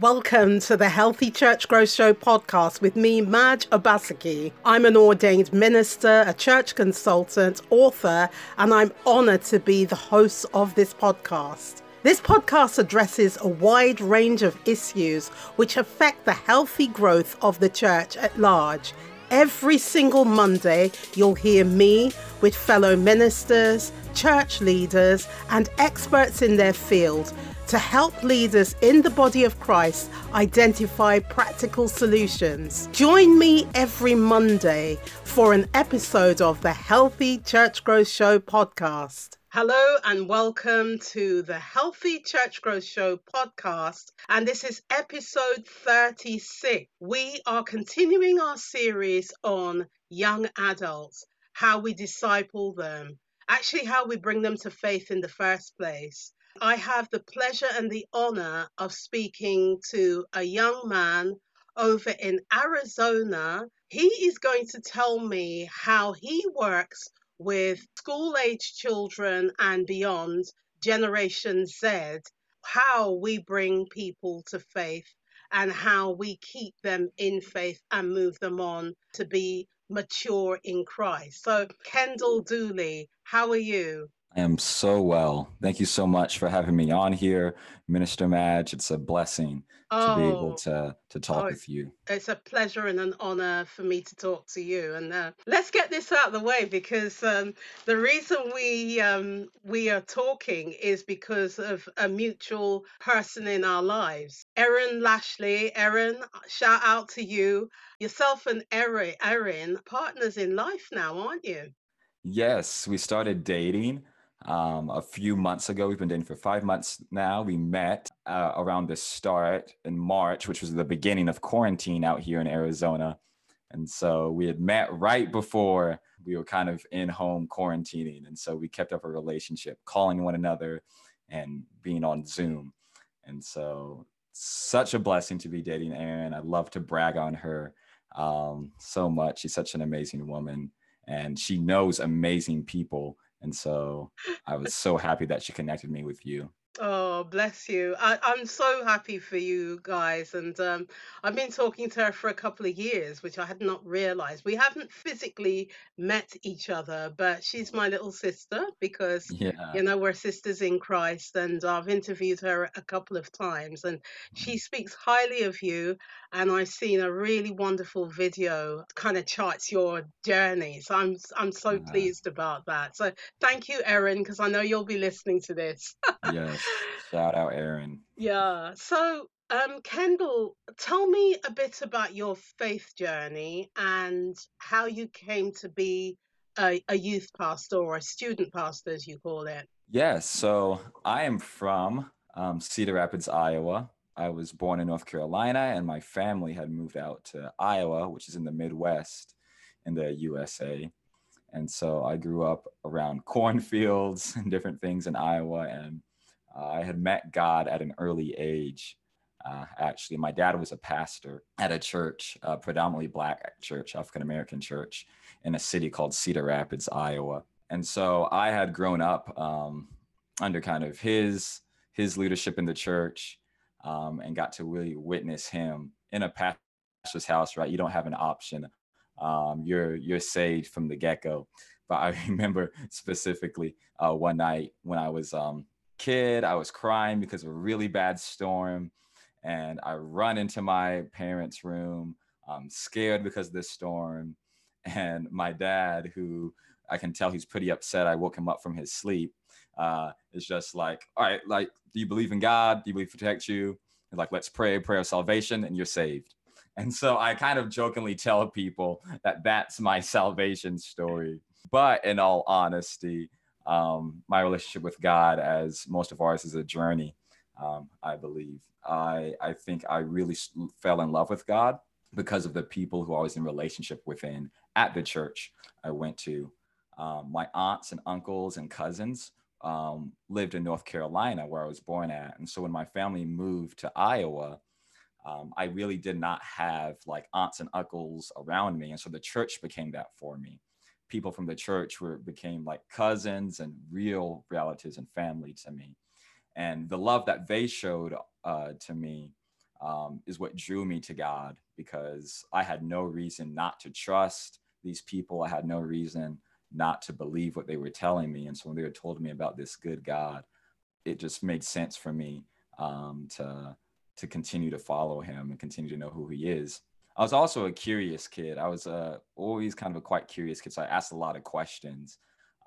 Welcome to the Healthy Church Growth Show podcast with me, Madge Obaseki. I'm an ordained minister, a church consultant, author, and I'm honored to be the host of this podcast. This podcast addresses a wide range of issues which affect the healthy growth of the church at large. Every single Monday, you'll hear me with fellow ministers, church leaders, and experts in their field to help leaders in the body of Christ identify practical solutions. Join me every Monday for an episode of the Healthy Church Growth Show podcast. Hello and welcome to the Healthy Church Growth Show podcast. And this is episode 36. We are continuing our series on young adults, how we disciple them, actually, how we bring them to faith in the first place. I have the pleasure and the honor of speaking to a young man over in Arizona. He is going to tell me how he works with school age children and beyond, Generation Z, how we bring people to faith and how we keep them in faith and move them on to be mature in Christ. So, Kendall Dooley, how are you? I am so well. Thank you so much for having me on here, Minister Madge. It's a blessing oh, to be able oh, to to talk oh, with you. It's a pleasure and an honor for me to talk to you. And uh, let's get this out of the way because um, the reason we um, we are talking is because of a mutual person in our lives, Erin Lashley. Erin, shout out to you. Yourself and Erin, Erin, partners in life now, aren't you? Yes, we started dating um, a few months ago. We've been dating for five months now. We met uh, around the start in March, which was the beginning of quarantine out here in Arizona. And so we had met right before we were kind of in home quarantining. And so we kept up a relationship, calling one another and being on Zoom. And so, such a blessing to be dating Erin. I love to brag on her um, so much. She's such an amazing woman and she knows amazing people and so I was so happy that she connected me with you. Oh, bless you. I, I'm so happy for you guys. And um, I've been talking to her for a couple of years, which I had not realized. We haven't physically met each other, but she's my little sister because, Yeah. you know, we're sisters in Christ. And I've interviewed her a couple of times, and she mm-hmm. speaks highly of you. And I've seen a really wonderful video kind of charts your journey. So I'm I'm so Uh, pleased about that. So thank you, Erin, because I know you'll be listening to this. yes. Shout out Erin. Yeah. So, um, Kendall, tell me a bit about your faith journey and how you came to be a, a youth pastor or a student pastor, as you call it. Yes. So I am from um, Cedar Rapids, Iowa. I was born in North Carolina, and my family had moved out to Iowa, which is in the Midwest in the USA. And so I grew up around cornfields and different things in Iowa. And I had met God at an early age. Uh, actually, my dad was a pastor at a church, a predominantly black church, African American church, in a city called Cedar Rapids, Iowa. And so I had grown up um, under kind of his his leadership in the church, um, and got to really witness him in a pastor's house. Right, you don't have an option. Um, you're you're saved from the get go. But I remember specifically uh, one night when I was um, kid. I was crying because of a really bad storm. And I run into my parents' room. I'm scared because of this storm. And my dad, who I can tell he's pretty upset, I woke him up from his sleep. Uh, is just like, all right, like, do you believe in God? Do you believe protect you? And like, let's pray, prayer of salvation, and you're saved. And so I kind of jokingly tell people that that's my salvation story. But in all honesty, um, my relationship with God, as most of ours is a journey, um, I believe. I, I think I really fell in love with God because of the people who I was in relationship within at the church I went to. Um, my aunts and uncles and cousins um, lived in North Carolina, where I was born at. And so when my family moved to Iowa, um, I really did not have like aunts and uncles around me. And so the church became that for me people from the church were became like cousins and real relatives and family to me and the love that they showed uh, to me um, is what drew me to God because I had no reason not to trust these people. I had no reason not to believe what they were telling me. And so when they were told me about this good God, it just made sense for me um, to to continue to follow him and continue to know who he is. I was also a curious kid. I was uh, always kind of a quite curious kid, so I asked a lot of questions.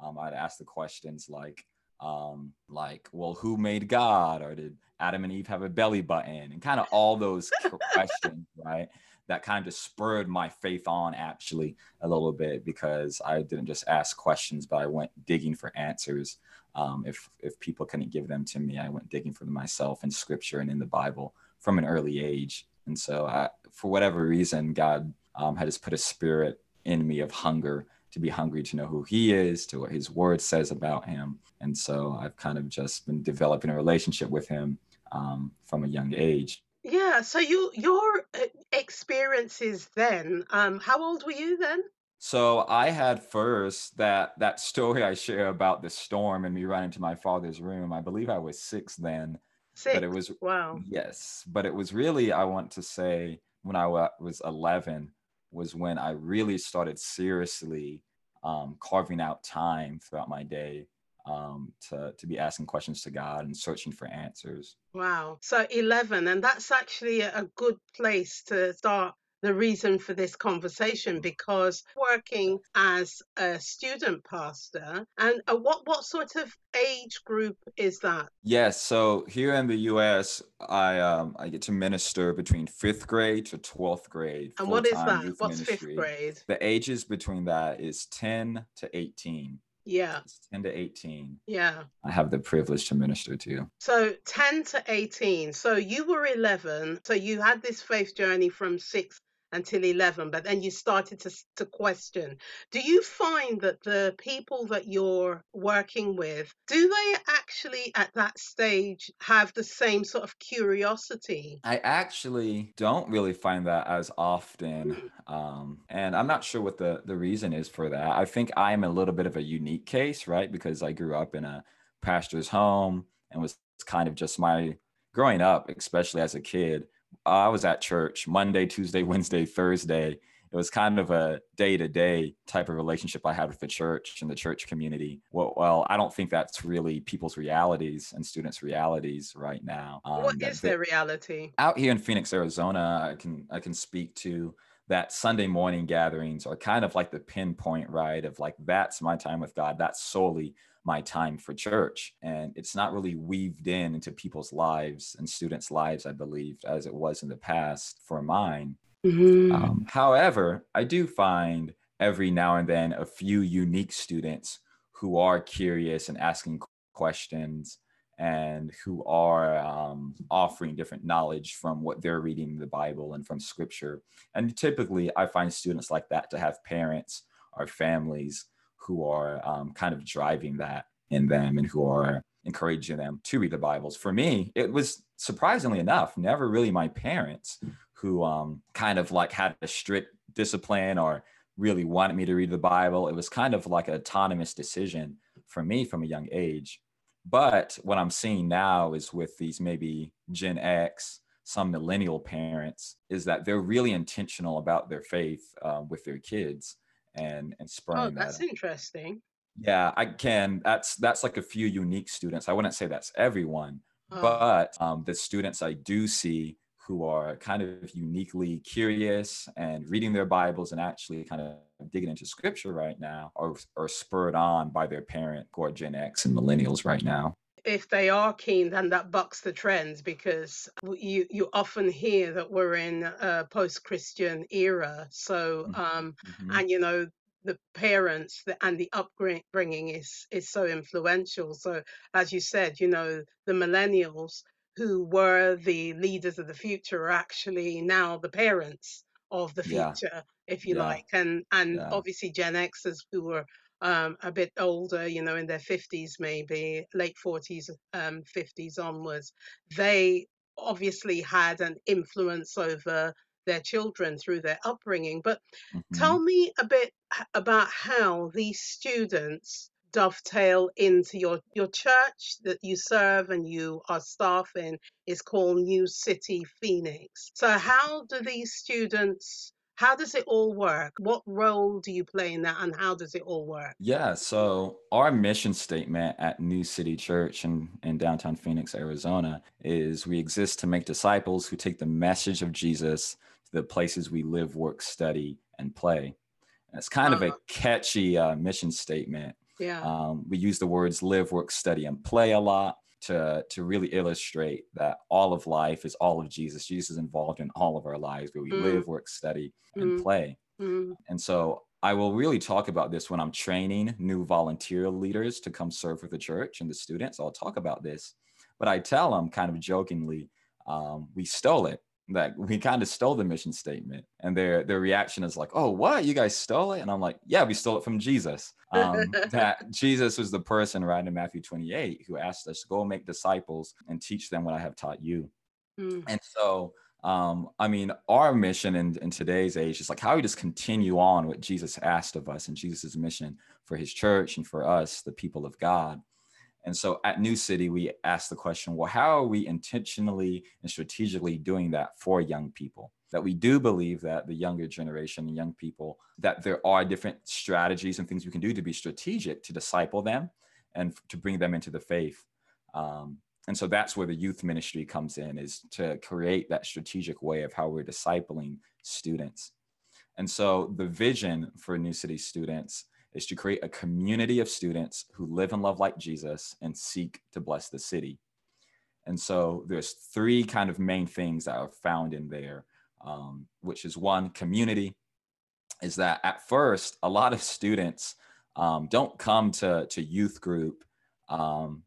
Um, I'd ask the questions like, um, like, well, who made God, or did Adam and Eve have a belly button, and kind of all those questions, right? That kind of spurred my faith on actually a little bit because I didn't just ask questions, but I went digging for answers. Um, if if people couldn't give them to me, I went digging for them myself in Scripture and in the Bible from an early age. And so, I, for whatever reason, God um, had just put a spirit in me of hunger to be hungry to know who He is, to what His Word says about Him. And so, I've kind of just been developing a relationship with Him um, from a young age. Yeah. So you your uh, experiences then. Um, how old were you then? So I had first that that story I share about the storm and me running to my father's room. I believe I was six then, Six. but it was Wow. yes, but it was really I want to say when I was 11 was when I really started seriously um, carving out time throughout my day um, to to be asking questions to God and searching for answers. Wow. So 11, and that's actually a a good place to start the reason for this conversation because working as a student pastor and uh, what what sort of age group is that? Yes, so here in the U.S., I um, I get to minister between fifth grade to twelfth grade, And what is that? What's fifth grade? The ages between that is 10 to 18. Yeah. It's 10 to 18. Yeah. I have the privilege to minister to. you. So 10 to 18. So you were 11. So you had this faith journey from 6 until 11, but then you started to, s- to question. Do you find that the people that you're working with, do they actually at that stage have the same sort of curiosity? I actually don't really find that as often. Um, and I'm not sure what the, the reason is for that. I think I'm a little bit of a unique case, right? Because I grew up in a pastor's home and was kind of just my growing up, especially as a kid. I was at church Monday, Tuesday, Wednesday, Thursday. It was kind of a day to day type of relationship I had with the church and the church community. Well, well, I don't think that's really people's realities and students' realities right now. What Um, that is their reality? out here in Phoenix, Arizona, I can I can speak to that Sunday morning gatherings are kind of like the pinpoint, right? Of like that's my time with God. That's solely my time for church. And it's not really weaved in into people's lives and students' lives, I believe, as it was in the past for mine. Mhm. Um, however, I do find every now and then a few unique students who are curious and asking questions and who are um, offering different knowledge from what they're reading in the Bible and from scripture. And typically, I find students like that to have parents or families who are um, kind of driving that in them and who are encouraging them to read the Bibles. For me, it was surprisingly enough, never really my parents who um, kind of like had a strict discipline or really wanted me to read the Bible. It was kind of like an autonomous decision for me from a young age. But what I'm seeing now is with these maybe Gen X, some millennial parents, is that they're really intentional about their faith um, with their kids and and Oh, spurring that. that's interesting. Yeah, I can. That's that's like a few unique students. I wouldn't say that's everyone, Oh, but um, the students I do see who are kind of uniquely curious and reading their Bibles and actually kind of digging into scripture right now are, are spurred on by their parent who are Gen X and millennials right now. If they are keen, then that bucks the trends because you you often hear that we're in a post-Christian era. So, um, Mhm. and you know, the parents and the upbringing is is so influential. So, as you said, you know, the millennials who were the leaders of the future are actually now the parents of the Yeah, future, if you yeah, like, and and yeah. obviously Gen Xers who were um, a bit older, you know, in their 50s, maybe late 40s, um, 50s onwards, they obviously had an influence over their children through their upbringing. But tell hmm me a bit about how these students dovetail into your your church that you serve and you are staff in is called New City Phoenix. So how do these students how does it all work? What role do you play in that and how does it all work? Yeah, so our mission statement at New City Church in, in downtown Phoenix, Arizona is we exist to make disciples who take the message of Jesus to the places we live, work, study, and play. And it's kind uh-huh. of a catchy uh, mission statement. Yeah. Um, we use the words live, work, study, and play a lot to to really illustrate that all of life is all of Jesus. Jesus is involved in all of our lives where we mm. live, work, study, and mm. play. Mm. And so I will really talk about this when I'm training new volunteer leaders to come serve with the church and the students. I'll talk about this, but I tell them kind of jokingly, um, we stole it that we kind of stole the mission statement and their their reaction is like oh what you guys stole it and i'm like yeah we stole it from jesus um, that jesus was the person right in matthew 28 who asked us go make disciples and teach them what i have taught you mm. and so um, I mean, our mission in, in today's age is like how we just continue on what Jesus asked of us and Jesus' mission for his church and for us, the people of God. And so at New City, we asked the question well, how are we intentionally and strategically doing that for young people? That we do believe that the younger generation and young people, that there are different strategies and things we can do to be strategic to disciple them and to bring them into the faith. Um, and so that's where the youth ministry comes in is to create that strategic way of how we're discipling students. And so the vision for New City students is to create a community of students who live and love like Jesus and seek to bless the city. And so there's three kind of main things that are found in there, um, which is one, community, is that at first, a lot of students um, don't come to, to youth group um,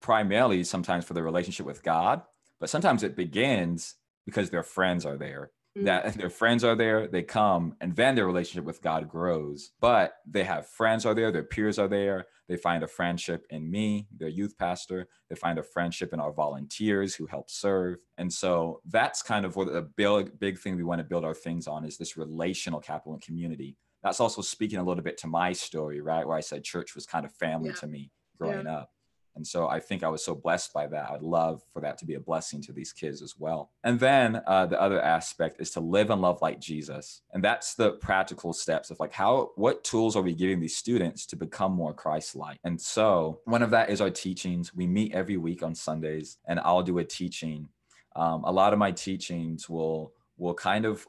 primarily sometimes for the relationship with God, but sometimes it begins because their friends are there that mm. their friends are there, they come, and then their relationship with God grows. But they have friends are there, their peers are there. They find a friendship in me, their youth pastor. They find a friendship in our volunteers who help serve. And so that's kind of what the big, big thing we want to build our things on is this relational capital and community. That's also speaking a little bit to my story, right? Where I said church was kind of family yeah. to me growing yeah. up. And so I think I was so blessed by that. I'd love for that to be a blessing to these kids as well. And then uh, the other aspect is to live and love like Jesus. And that's the practical steps of like how, what tools are we giving these students to become more Christ like? And so one of that is our teachings. We meet every week on Sundays, and I'll do a teaching. Um, a lot of my teachings will will kind of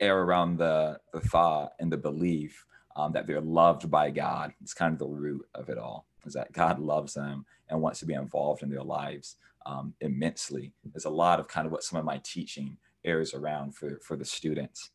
air around the, the thought and the belief um, that they're loved by God. It's kind of the root of it all is that God loves them and wants to be involved in their lives um, immensely. There's a lot of kind of what some of my teaching airs around for, for the students.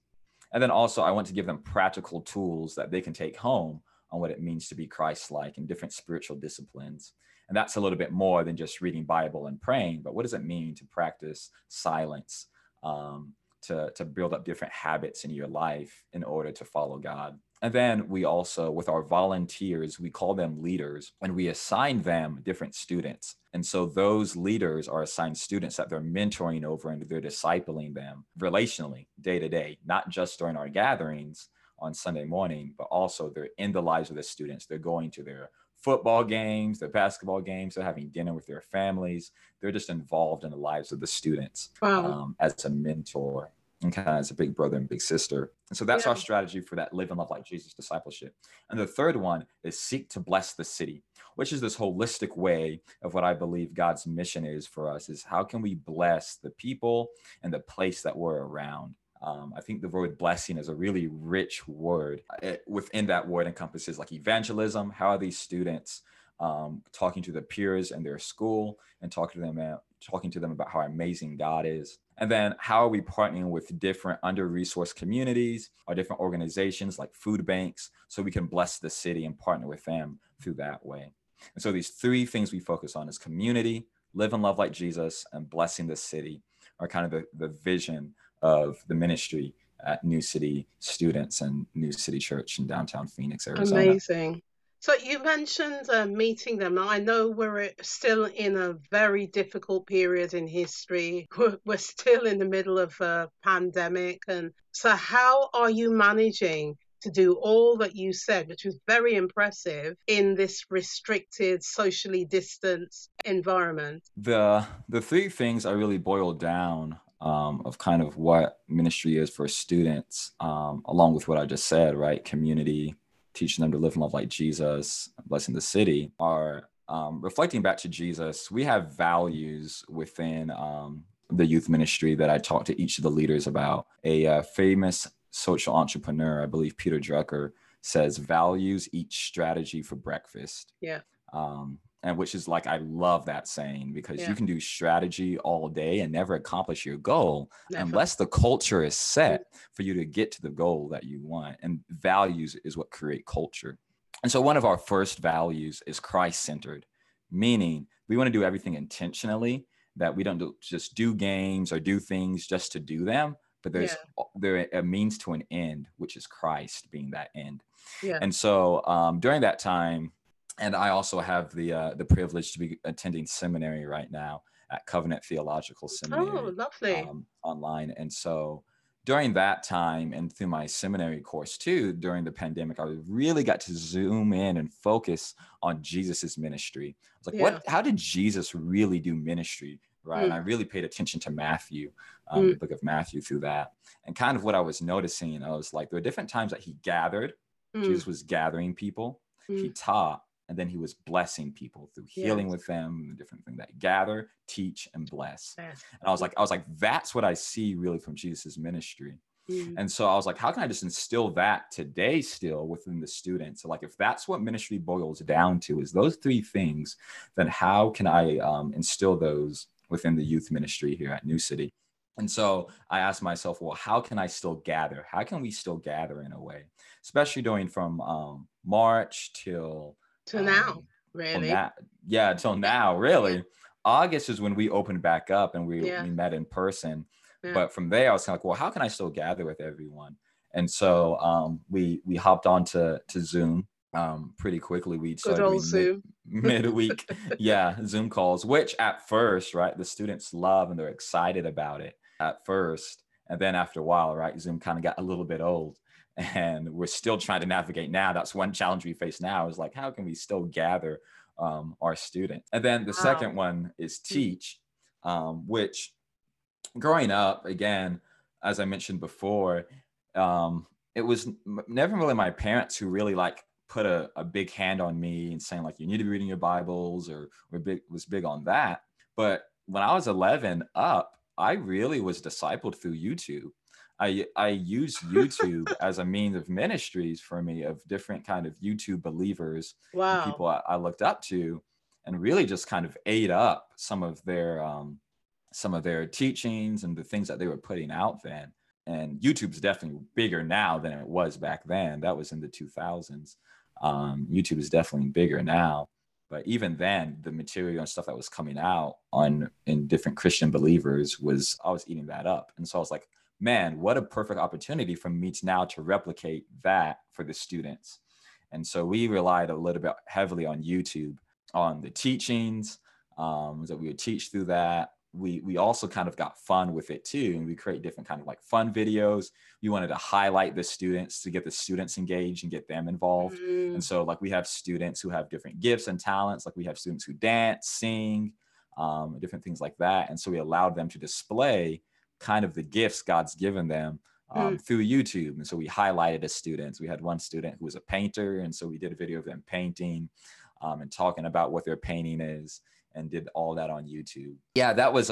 And then also, I want to give them practical tools that they can take home on what it means to be Christ like in different spiritual disciplines. And that's a little bit more than just reading Bible and praying, but what does it mean to practice silence, um, to, to build up different habits in your life in order to follow God? And then we also, with our volunteers, we call them leaders and we assign them different students. And so those leaders are assigned students that they're mentoring over and they're discipling them relationally day to day, not just during our gatherings on Sunday morning, but also they're in the lives of the students. They're going to their football games, their basketball games, they're having dinner with their families. They're just involved in the lives of the students wow. um, as a mentor and kind of as a big brother and big sister. And so that's yeah. our strategy for that live and love like Jesus discipleship. And the third one is seek to bless the city, which is this holistic way of what I believe God's mission is for us is how can we bless the people and the place that we're around. Um, I think the word blessing is a really rich word. It, within that word encompasses like evangelism. How are these students um, talking to the peers in their school and talking to them about, talking to them about how amazing God is? And then how are we partnering with different under-resourced communities or different organizations like food banks so we can bless the city and partner with them through that way. And so these three things we focus on is community, live and love like Jesus, and blessing the city are kind of the, the vision of the ministry at New City Students and New City Church in downtown Phoenix, Arizona. Amazing. So you mentioned uh, meeting them. I know we're uh, still in a very difficult period in history. We're, still in the middle of a pandemic, and so how are you managing to do all that you said, which was very impressive in this restricted, socially distanced environment? The the three things I really boiled down um, of kind of what ministry is for students, um, along with what I just said, right? Community, teaching them to live and love like Jesus, blessing the city, are um, reflecting back to Jesus. We have values within um, the youth ministry that I talked to each of the leaders about. A uh, famous social entrepreneur, I believe Peter Drucker, says values eat strategy for breakfast. Yeah. Um, and which is like I love that saying because Yeah. you can do strategy all day and never accomplish your goal Never. unless the culture is set for you to get to the goal that you want. And values is what create culture. And so one of our first values is Christ centered, meaning we want to do everything intentionally, that we don't do, just do games or do things just to do them, but there's there a means to an end, which is Christ being that end. Yeah. And so um, during that time, and I also have the uh, the privilege to be attending seminary right now at Covenant Theological Seminary Oh, lovely. um, online. And so during that time and through my seminary course too, during the pandemic, I really got to zoom in and focus on Jesus's ministry. I was like, Yeah. what, how did Jesus really do ministry? Right. And Mm. I really paid attention to Matthew, um, the book of Matthew through that. And kind of what I was noticing, I was like, there were different times that he gathered, Mm, Jesus was gathering people, he mm, taught, and then he was blessing people through healing Yes. with them, the different thing that gather, teach, and bless. And I was like, I was like, that's what I see really from Jesus' ministry. Mm, And so I was like, how can I just instill that today still within the students? So like, if that's what ministry boils down to is those three things, then how can I um, instill those within the youth ministry here at New City? And so I asked myself, well, how can I still gather? How can we still gather in a way, especially during from um, March till now, um, till really. na- yeah, till now, really. August is when we opened back up and we, Yeah. we met in person. Yeah. But from there, I was kind of like, well, how can I still gather with everyone? And so um, we we hopped on to, to Zoom um, pretty quickly. We started doing Zoom. mid, midweek, yeah, Zoom calls, which at first, right, the students love and they're excited about it at first. And then after a while, right, Zoom kind of got a little bit old. And we're still trying to navigate now. That's one challenge we face now is like, how can we still gather um, our students? And then the Wow. second one is teach, um, which growing up, again, as I mentioned before, um, it was never really my parents who really like put a, a big hand on me and saying like you need to be reading your bibles or or big was big on that but when i was 11 up i really was discipled through youtube i i used youtube as a means of ministries for me of different kind of youtube believers Wow. people I, I looked up to and really just kind of ate up some of their um, some of their teachings and the things that they were putting out then. And youtube's definitely bigger now than it was back then. That was in the 2000s um, youtube is definitely bigger now. But even then the material and stuff that was coming out on in different christian believers was i was eating that up. And so i was like man what a perfect opportunity for me to now to replicate that for the students. And so we relied a little bit heavily on youtube on the teachings um, that we would teach through that. We we also kind of got fun with it too and we create different kind of like fun videos. We wanted to highlight the students to get the students engaged and get them involved. Mm, and so like we have students who have different gifts and talents like we have students who dance sing um, different things like that. And so we allowed them to display kind of the gifts god's given them um, through youtube. And so we highlighted the students. We had one student who was a painter and so we did a video of them painting um, and talking about what their painting is and did all that on youtube. Yeah that was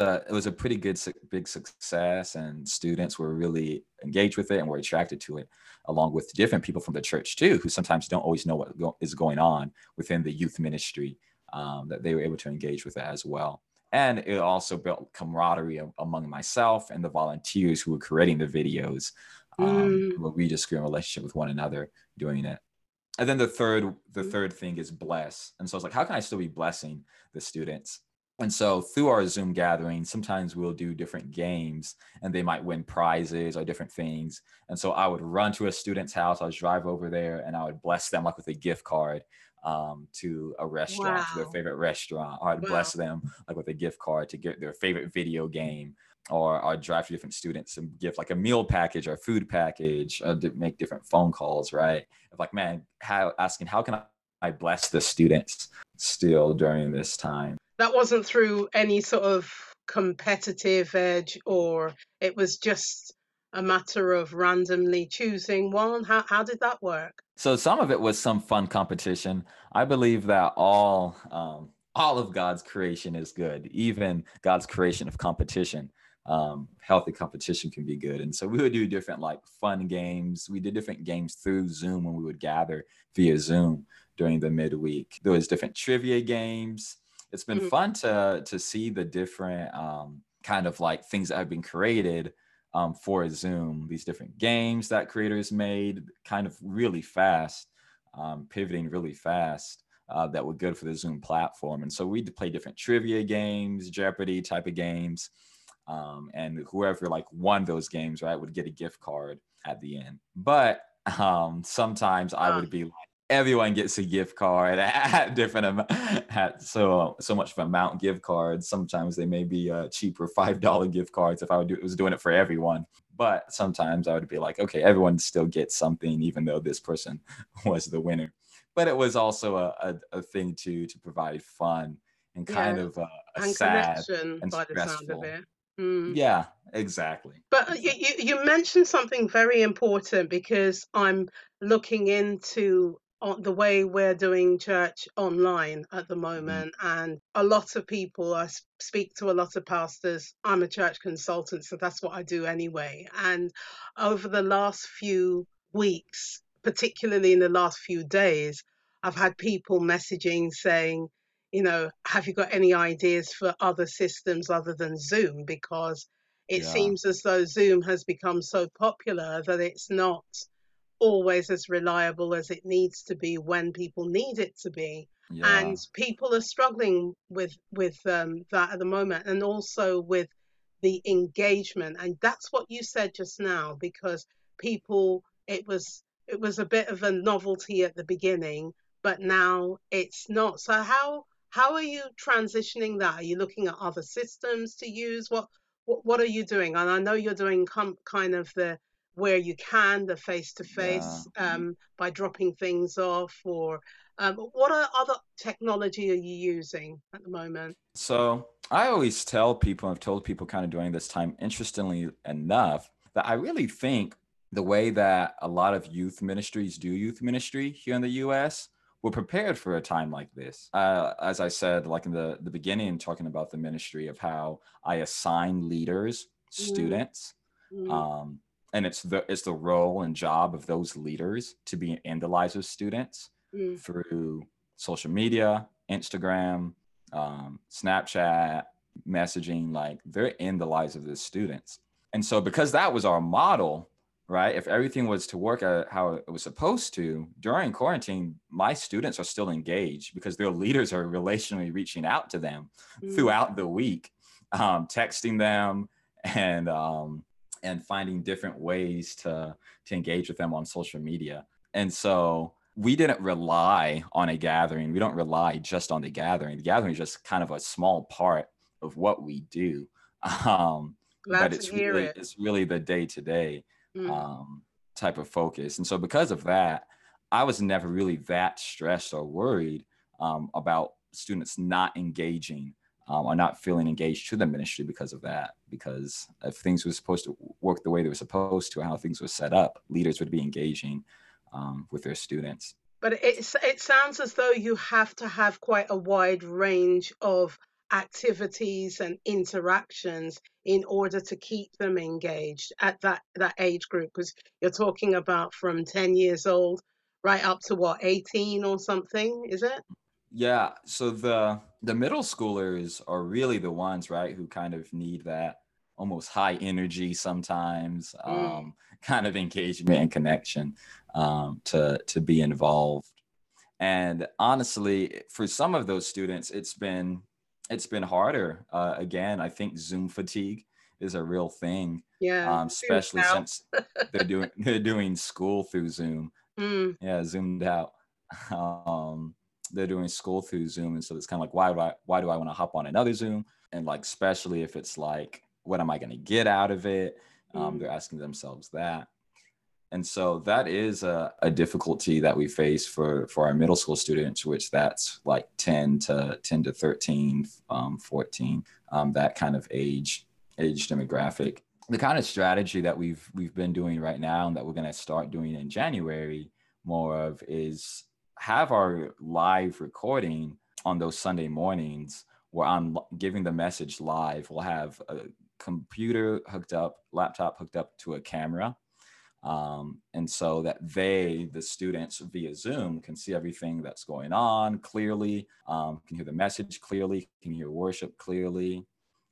uh, it was a pretty good su- big success and students were really engaged with it and were attracted to it along with different people from the church too who sometimes don't always know what go- is going on within the youth ministry um, that they were able to engage with it as well and it also built camaraderie among myself and the volunteers who were creating the videos um, Mm. where we just grew a relationship with one another doing it. And then the third the Mm. third thing is bless. And so i was like how can i still be blessing the students? And so through our zoom gathering sometimes we'll do different games and they might win prizes or different things. And so i would run to a student's house i would drive over there and i would bless them like with a gift card um, to a restaurant to their favorite restaurant or i'd Wow. bless them like with a gift card to get their favorite video game or, or drive to different students and give like a meal package or food package, uh, to make different phone calls, right? Of like, man, how asking how can I bless the students still during this time? That wasn't through any sort of competitive edge, or it was just a matter of randomly choosing one. How how did that work? So some of it was some fun competition. I believe that all um, all of God's creation is good, even God's creation of competition um, healthy competition can be good. And so we would do different like fun games. We did different games through Zoom when we would gather via Zoom during the midweek. There was different trivia games. It's been mm-hmm. fun to to see the different um, kind of like things that have been created um, for Zoom. These different games that creators made, kind of really fast, um, pivoting really fast. Uh, that were good for the Zoom platform. And so we'd play different trivia games, Jeopardy type of games um, and whoever like won those games right would get a gift card at the end but um, sometimes i would be like everyone gets a gift card at different amount at so so much of amount gift cards sometimes they may be uh, cheaper five dollar gift cards if i would do, was doing it for everyone but sometimes i would be like okay everyone still gets something even though this person was the winner but it was also a, a, a thing to to provide fun and kind yeah. of uh, a and sad and stressful. Mm. Yeah, exactly. But uh, you, you, you mentioned something very important because I'm looking into on the way we're doing church online at the mm-hmm. moment and a lot of people i speak to a lot of pastors i'm a church consultant so that's what i do anyway and over the last few weeks particularly in the last few days i've had people messaging saying you know, have you got any ideas for other systems other than Zoom? Because it yeah. seems as though Zoom has become so popular that it's not always as reliable as it needs to be when people need it to be. Yeah. And people are struggling with with um, that at the moment, and also with the engagement. And that's what you said just now, because people, it was it was a bit of a novelty at the beginning, but now it's not. So how how are you transitioning that? Are you looking at other systems to use? What what, what are you doing? And I know you're doing com- kind of the where you can the face to face by dropping things off or um, what other technology are you using at the moment so i always tell people i've told people kind of during this time interestingly enough that i really think the way that a lot of youth ministries do youth ministry here in the us we're prepared for a time like this. Uh, as I said, like in the, the beginning, talking about the ministry of how I assign leaders, mm-hmm. students, mm-hmm. Um, and it's the it's the role and job of those leaders to be in the lives of students mm-hmm. through social media, Instagram, um, Snapchat, messaging. Like they're in the lives of the students, and so because that was our model, right? If everything was to work how it was supposed to during quarantine, my students are still engaged because their leaders are relationally reaching out to them mm. throughout the week, um, texting them and um, and finding different ways to to engage with them on social media. And so we didn't rely on a gathering. We don't rely just on the gathering. The gathering is just kind of a small part of what we do. Um, but it's really it. it's really the day to day type of focus. And so, because of that, I was never really that stressed or worried um, about students not engaging um, or not feeling engaged to the ministry because of that. Because if things were supposed to work the way they were supposed to, how things were set up, leaders would be engaging um, with their students. But it, it sounds as though you have to have quite a wide range of activities and interactions in order to keep them engaged at that that age group because you're talking about from 10 years old right up to what 18 or something is it yeah so the the middle schoolers are really the ones right who kind of need that almost high energy sometimes mm. um, kind of engagement and connection um, to to be involved and honestly for some of those students it's been it's been harder. Uh, again, I think Zoom fatigue is a real thing. Yeah, um, especially since they're doing they're doing school through Zoom. Mm. Yeah, zoomed out. Um, they're doing school through Zoom, and so it's kind of like why do I why do I want to hop on another Zoom? And like especially if it's like what am I going to get out of it? Um, Mm. They're asking themselves that. And so that is a, a difficulty that we face for, for our middle school students, which that's like 10 to 10 to 13, um, 14, um, that kind of age, age demographic. The kind of strategy that we've, we've been doing right now and that we're going to start doing in January more of is have our live recording on those Sunday mornings where I'm giving the message live. We'll have a computer hooked up, laptop hooked up to a camera. Um, and so that they, the students via Zoom, can see everything that's going on clearly, um, can hear the message clearly, can hear worship clearly.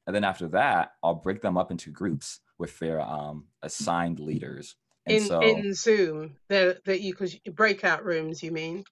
And then after that, I'll break them up into groups with their um, assigned leaders. And In so, in Zoom, the that you could breakout rooms, you mean?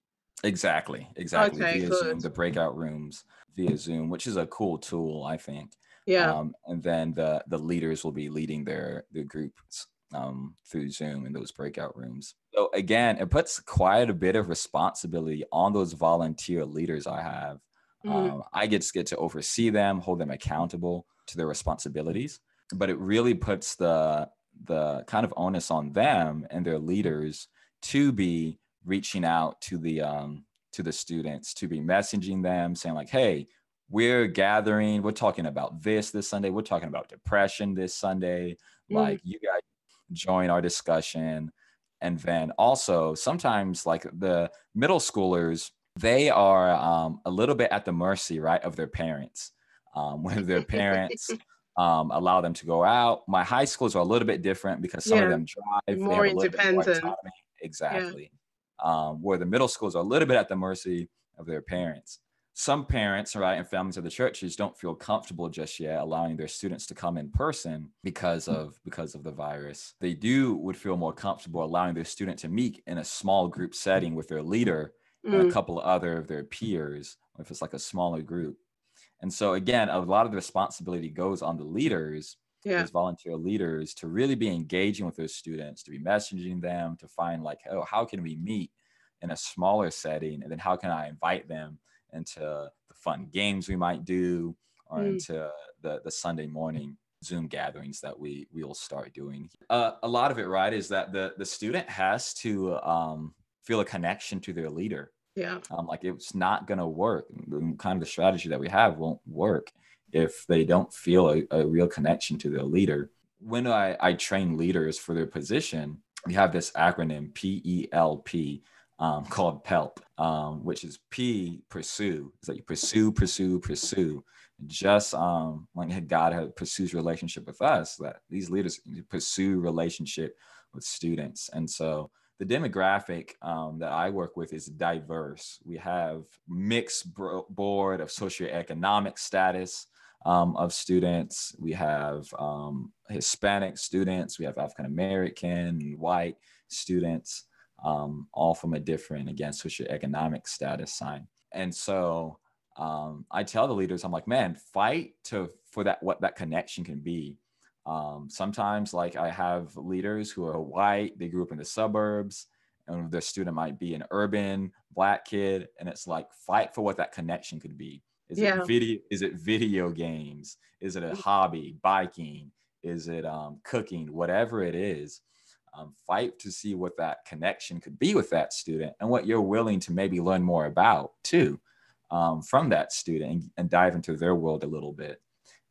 Exactly, exactly Okay, via Zoom, the breakout rooms via Zoom, which is a cool tool, I think. Yeah. Um, and then the the leaders will be leading their their groups um, through Zoom in those breakout rooms. So again, it puts quite a bit of responsibility on those volunteer leaders I have. Mm. Um, I get to get to oversee them, hold them accountable to their responsibilities, but it really puts the the kind of onus on them and their leaders to be reaching out to the um, to the students, to be messaging them, saying like, "Hey, we're gathering. We're talking about this this Sunday. We're talking about depression this Sunday. Mm. Like, you guys join our discussion." And then also sometimes like the middle schoolers, they are um, a little bit at the mercy, right, of their parents. Um, when their parents um, allow them to go out. My high schools are a little bit different because some Yeah. of them drive. More have a little bit more independent. Exactly. Um, where the middle schools are a little bit at the mercy of their parents. Some parents, right, and families of the churches don't feel comfortable just yet allowing their students to come in person because of because of the virus. They do would feel more comfortable allowing their student to meet in a small group setting with their leader and a Mm. couple of other of their peers, if it's like a smaller group. And so again, a lot of the responsibility goes on the leaders, Yeah. those volunteer leaders, to really be engaging with those students, to be messaging them, to find like, oh, how can we meet in a smaller setting? And then how can I invite them into the fun games we might do or Mm. into the, the Sunday morning Zoom gatherings that we we will start doing. Uh, a lot of it, right, is that the the student has to um, feel a connection to their leader Yeah. um, like it's not going to work The- kind of the strategy that we have won't work if they don't feel a, a real connection to their leader when I, I train leaders for their position? We have this acronym p-e-l-p um, called pelp um, which is p pursue. It's like you pursue pursue pursue. Just um, like god pursues relationship with us that these leaders pursue relationship with students. And so the demographic um, that I work with is diverse. We have mixed board of socioeconomic status um, of students. We have um, Hispanic students. We have African American, white students, um, all from a different, again, socioeconomic status sign. And so um, I tell the leaders, I'm like, man, fight to for that what that connection can be um, sometimes, like I have leaders who are white, they grew up in the suburbs, and their student might be an urban black kid, and it's like fight for what that connection could be. Is Yeah. it video? Is it video games? Is it a hobby? Biking? Is it um, cooking? Whatever it is, um, fight to see what that connection could be with that student and what you're willing to maybe learn more about too um, from that student and, and dive into their world a little bit.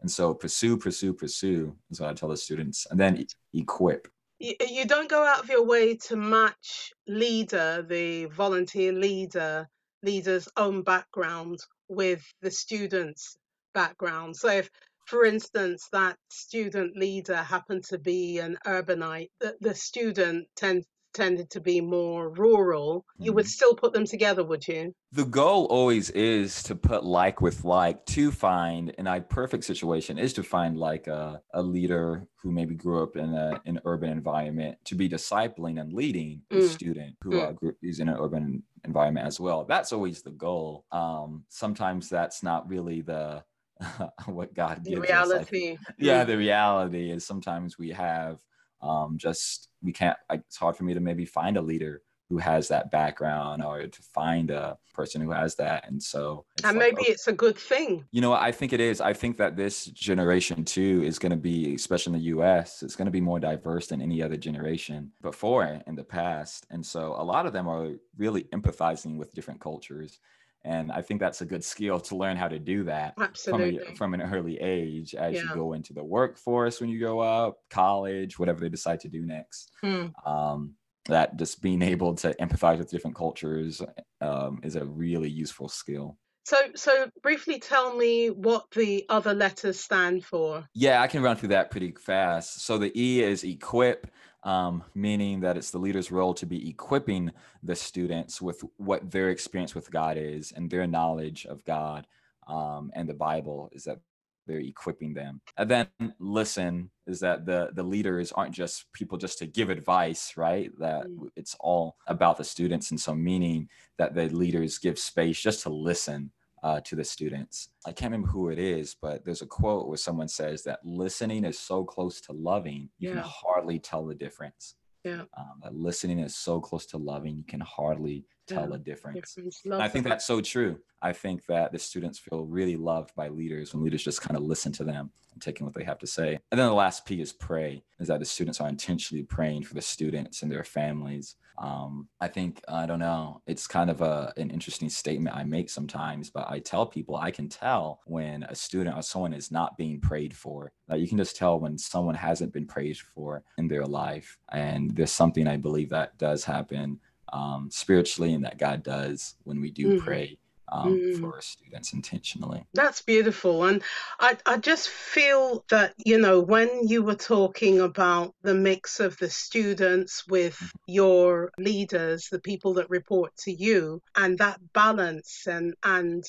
And so pursue, pursue, pursue is what I tell the students, and then equip. You, you don't go out of your way to match leader, the volunteer leader, leader's own background with the student's background. So if, for instance, that student leader happened to be an urbanite, the, the student tend, tended to be more rural, you would Mhm. still put them together, would you? The goal always is to put like with like to find in a perfect situation is to find like a, a leader who maybe grew up in a, an urban environment to be discipling and leading a Mm. student who Mm. uh, grew, is in an urban environment as well. That's always the goal. Um, sometimes that's not really the what God The gives us. I think reality. yeah Mm. the reality is sometimes we have um, just we can't I- it's hard for me to maybe find a leader who has that background or to find a person who has that. And so, and like, maybe okay. it's a good thing. You know, I think it is. I think that this generation too is going to be, especially in the US, it's going to be more diverse than any other generation before in the past. And so, a lot of them are really empathizing with different cultures. And I think that's a good skill to learn how to do that Absolutely. From, a, from an early age as yeah. you go into the workforce when you go up, college, whatever they decide to do next. Hmm. Um, that just being able to empathize with different cultures um, is a really useful skill. So, so briefly tell me what the other letters stand for. Yeah, I can run through that pretty fast. So the E is equip, um, meaning that it's the leader's role to be equipping the students with what their experience with God is and their knowledge of God um, and the Bible is that they're equipping them. And then listen is that the the leaders aren't just people just to give advice right? That mm. it's all about the students and so meaning that the leaders give space just to listen uh, to the students. I can't remember who it is but there's a quote where someone says that listening is so close to loving you yeah. can hardly tell the difference. Yeah. Um, listening is so close to loving you can hardly tell a difference, difference. i think that's so true I think that the students feel really loved by leaders when leaders just kind of listen to them and taking what they have to say. And then the last P is pray, is that the students are intentionally praying for the students and their families. Um, I think, I don't know, it's kind of a, an interesting statement I make sometimes, but I tell people I can tell when a student or someone is not being prayed for. Like you can just tell when someone hasn't been prayed for in their life. And there's something I believe that does happen um, spiritually and that God does when we do mm-hmm. pray um, mm. for students intentionally. That's beautiful. And I, I just feel that, you know, when you were talking about the mix of the students with mm-hmm. your leaders, the people that report to you, and that balance and, and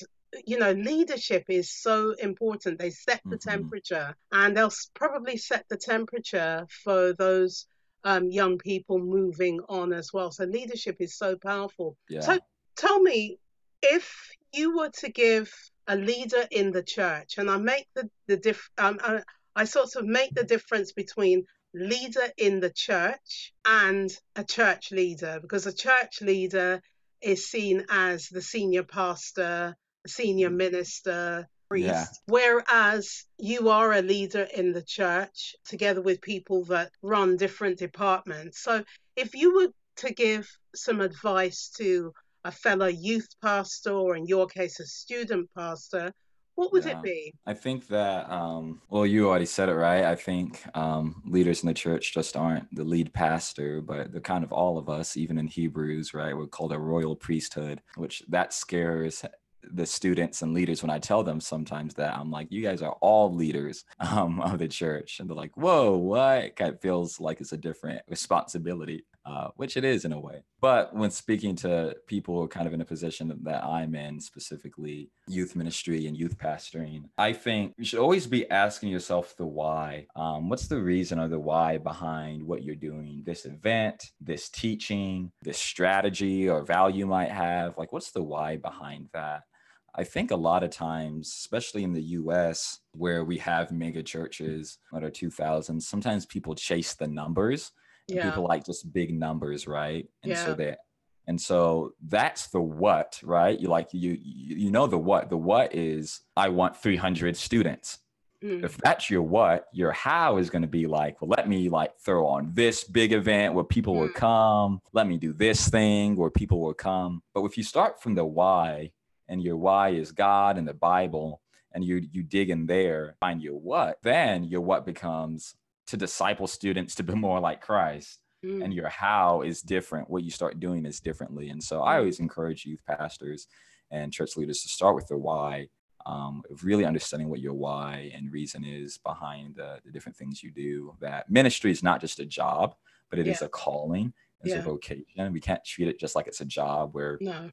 you know, leadership is so important. They set the mm-hmm. temperature and they'll probably set the temperature for those um, young people moving on as well. So leadership is so powerful. Yeah. So tell me, if you were to give a leader in the church, and I make the the diff, um, I, I sort of make the difference between leader in the church and a church leader, because a church leader is seen as the senior pastor, senior mm. minister, priest, yeah. whereas you are a leader in the church together with people that run different departments. So if you were to give some advice to a fellow youth pastor, or in your case, a student pastor, what would yeah. it be? I think that, um, well, you already said it, right? I think um, leaders in the church just aren't the lead pastor, but they're kind of all of us, even in Hebrews, right? We're called a royal priesthood, which that scares the students and leaders when I tell them sometimes that I'm like, you guys are all leaders um, of the church. And they're like, whoa, what? It kind of feels like it's a different responsibility uh, which it is in a way. But when speaking to people kind of in a position that I'm in, specifically youth ministry and youth pastoring, I think you should always be asking yourself the why. Um, what's the reason or the why behind what you're doing? This event, this teaching, this strategy or value you might have? Like, what's the why behind that? I think a lot of times, especially in the US, where we have mega churches that are 2000, sometimes people chase the numbers yeah. people like just big numbers right and yeah. so that and so that's the what right you like you you know the what the what is i want 300 students mm. if that's your what your how is going to be like well let me like throw on this big event where people mm. will come let me do this thing where people will come but if you start from the why and your why is god and the bible and you you dig in there find your what then your what becomes to disciple students to be more like Christ. Mm. And your how is different. What you start doing is differently. And so I mm. always encourage youth pastors and church leaders to start with their why, um, really understanding what your why and reason is behind the, the, different things you do. That ministry is not just a job, but it yeah. is a calling, it's yeah. a vocation. We can't treat it just like it's a job where no.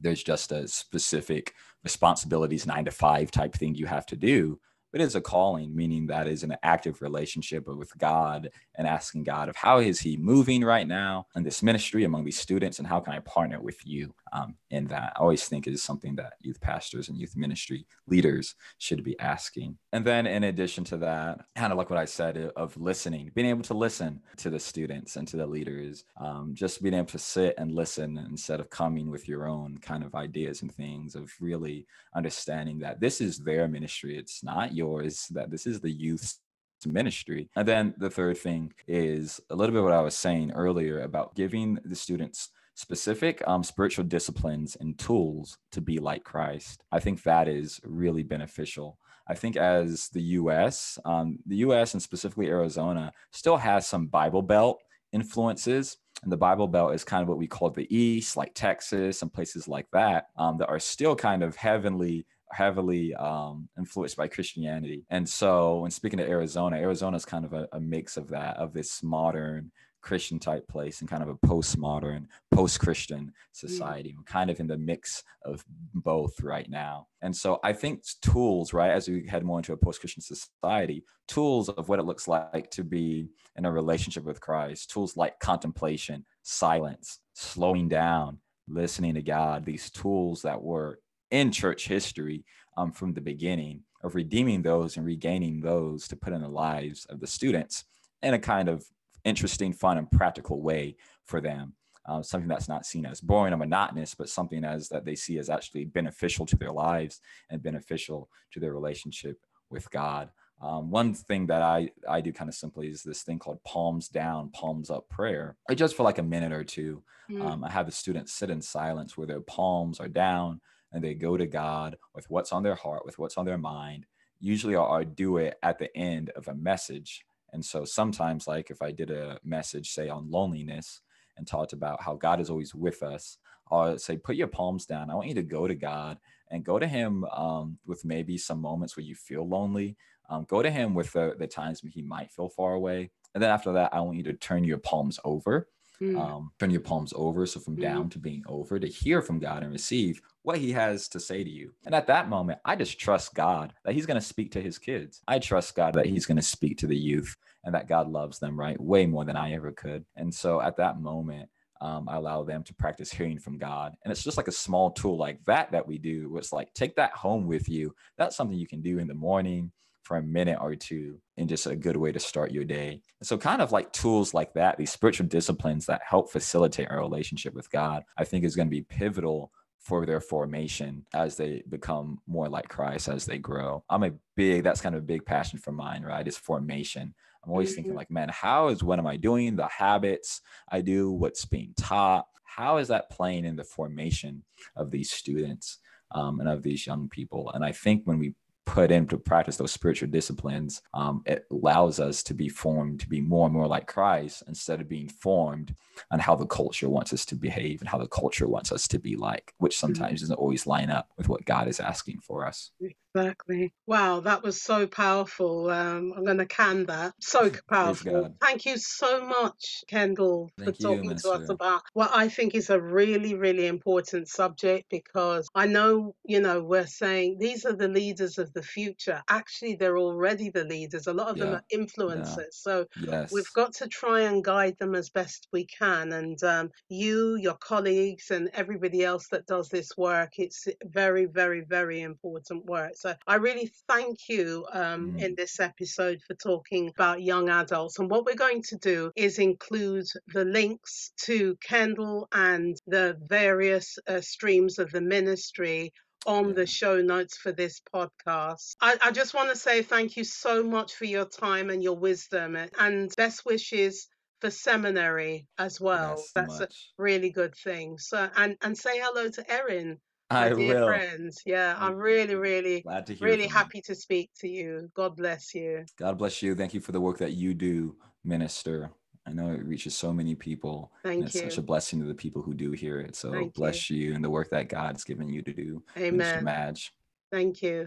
There's just a specific responsibilities, nine to five type thing you have to do but it is a calling, meaning that is an active relationship with God and asking God of how is He moving right now in this ministry among these students, and how can I partner with you um, in that? I always think is something that youth pastors and youth ministry leaders should be asking. And then, in addition to that, kind of like what I said of listening, being able to listen to the students and to the leaders, um, just being able to sit and listen instead of coming with your own kind of ideas and things of really understanding that this is their ministry, it's not yours, that this is the youth's ministry. And then the third thing is a little bit what I was saying earlier about giving the students specific um, spiritual disciplines and tools to be like Christ. I think that is really beneficial. I think as the US, um, the US and specifically Arizona still has some Bible Belt influences. And the Bible Belt is kind of what we call the East, like Texas and places like that, um, that are still kind of heavenly heavily um, influenced by Christianity. And so, when speaking to Arizona, Arizona is kind of a, a, mix of that, of this modern Christian type place and kind of a postmodern, post Christian society. Mm. We're kind of in the mix of both right now. And so I think tools, right, as we head more into a post Christian society, tools of what it looks like to be in a relationship with Christ, tools like contemplation, silence, slowing down, listening to God, these tools that were in church history um, from the beginning of redeeming those and regaining those to put in the lives of the students in a kind of interesting, fun, and practical way for them. Uh, something that's not seen as boring or monotonous, but something as that they see as actually beneficial to their lives and beneficial to their relationship with God. Um, one thing that I, I do kind of simply is this thing called palms down, palms up prayer. I just for like a minute or two, mm. um, I have the students sit in silence where their palms are down and they go to God with what's on their heart, with what's on their mind. Usually I'll do it at the end of a message and so sometimes, like if I did a message, say on loneliness, and talked about how God is always with us, I'll say, put your palms down. I want you to go to God and go to Him um, with maybe some moments where you feel lonely. Um, go to Him with the, the times when He might feel far away. And then after that, I want you to turn your palms over Mm. Um, turn your palms over. So from mm. down to being over to hear from God and receive what he has to say to you. And at that moment, I just trust God that he's going to speak to his kids. I trust God that he's going to speak to the youth and that God loves them, right? Way more than I ever could. And so at that moment, um, I allow them to practice hearing from God. And it's just like a small tool like that that we do. It's like take that home with you. That's something you can do in the morning for a minute or two and just a good way to start your day. so, kind of like tools like that, these spiritual disciplines that help facilitate our relationship with God, I think is going to be pivotal for their formation as they become more like Christ as they grow. I'm a big, that's kind of a big passion for mine, right? Is formation. I'm always mm-hmm. thinking, like, man, how is what am I doing? The habits I do, what's being taught, how is that playing in the formation of these students um, and of these young people? And I think when we put into practice those spiritual disciplines, um, it allows us to be formed to be more and more like Christ instead of being formed on how the culture wants us to behave and how the culture wants us to be like, which mm-hmm. sometimes doesn't always line up with what God is asking for us. Exactly. Wow, that was so powerful. Um, I'm going to can that. So powerful. Thank you so much, Kendall, Thank for talking you, to us about what I think is a really, really important subject because I know, you know, we're saying these are the leaders of the future. Actually, they're already the leaders. A lot of yeah. them are influencers. Yeah. So yes. we've got to try and guide them as best we can. And um, you, your colleagues, and everybody else that does this work, it's very, very, very important work. So I really thank you um, mm. in this episode for talking about young adults. And what we're going to do is include the links to Kendall and the various uh, streams of the ministry on the show notes for this podcast. I, I just want to say thank you so much for your time and your wisdom and best wishes for seminary as well. That's much. a really good thing. So and and say hello to Erin I will. friends. Yeah, I'm really, really, Glad to hear really happy you. to speak to you. God bless you. God bless you. Thank you for the work that you do, minister. I know it reaches so many people. Thank and it's you. such a blessing to the people who do hear it. So Thank bless you. you and the work that God's given you to do. Amen. Madge. Thank you.